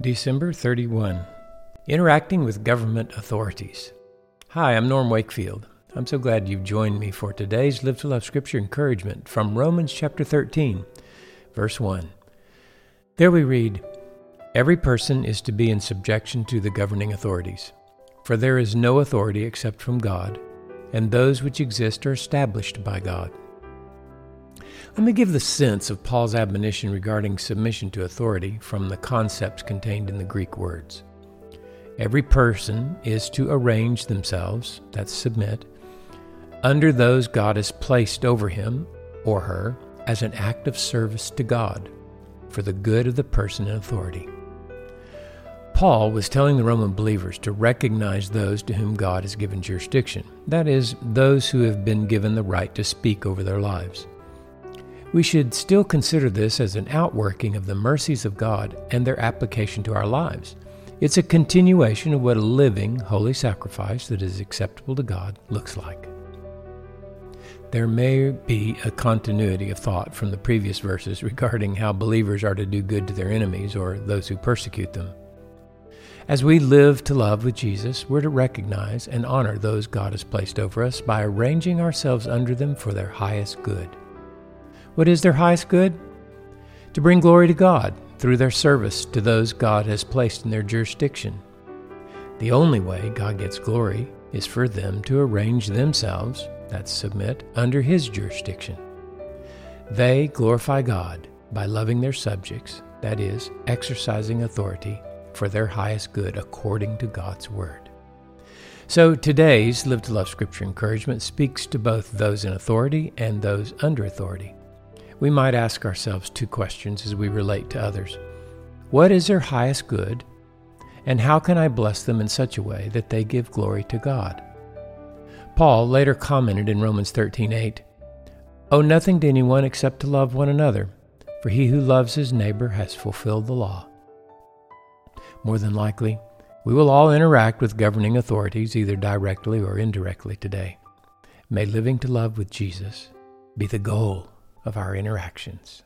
December 31. Interacting with Government Authorities. Hi, I'm Norm Wakefield. I'm so glad you've joined me for today's Live to Love Scripture encouragement from Romans chapter 13, verse 1. There we read, Every person is to be in subjection to the governing authorities, for there is no authority except from God, and those which exist are established by God. Let me give the sense of Paul's admonition regarding submission to authority from the concepts contained in the Greek words. Every person is to arrange themselves, that's submit, under those God has placed over him or her as an act of service to God for the good of the person in authority. Paul was telling the Roman believers to recognize those to whom God has given jurisdiction, that is, those who have been given the right to speak over their lives. We should still consider this as an outworking of the mercies of God and their application to our lives. It's a continuation of what a living, holy sacrifice that is acceptable to God looks like. There may be a continuity of thought from the previous verses regarding how believers are to do good to their enemies or those who persecute them. As we live to love with Jesus, we're to recognize and honor those God has placed over us by arranging ourselves under them for their highest good. What is their highest good? To bring glory to God through their service to those God has placed in their jurisdiction. The only way God gets glory is for them to arrange themselves, that's submit, under His jurisdiction. They glorify God by loving their subjects, that is, exercising authority for their highest good according to God's Word. So today's Live to Love Scripture encouragement speaks to both those in authority and those under authority we might ask ourselves two questions as we relate to others What is their highest good? And how can I bless them in such a way that they give glory to God? Paul later commented in Romans 13:8, "Owe nothing to anyone except to love one another, for he who loves his neighbor has fulfilled the law." More than likely, we will all interact with governing authorities either directly or indirectly today. May living to love with Jesus be the goal of our interactions.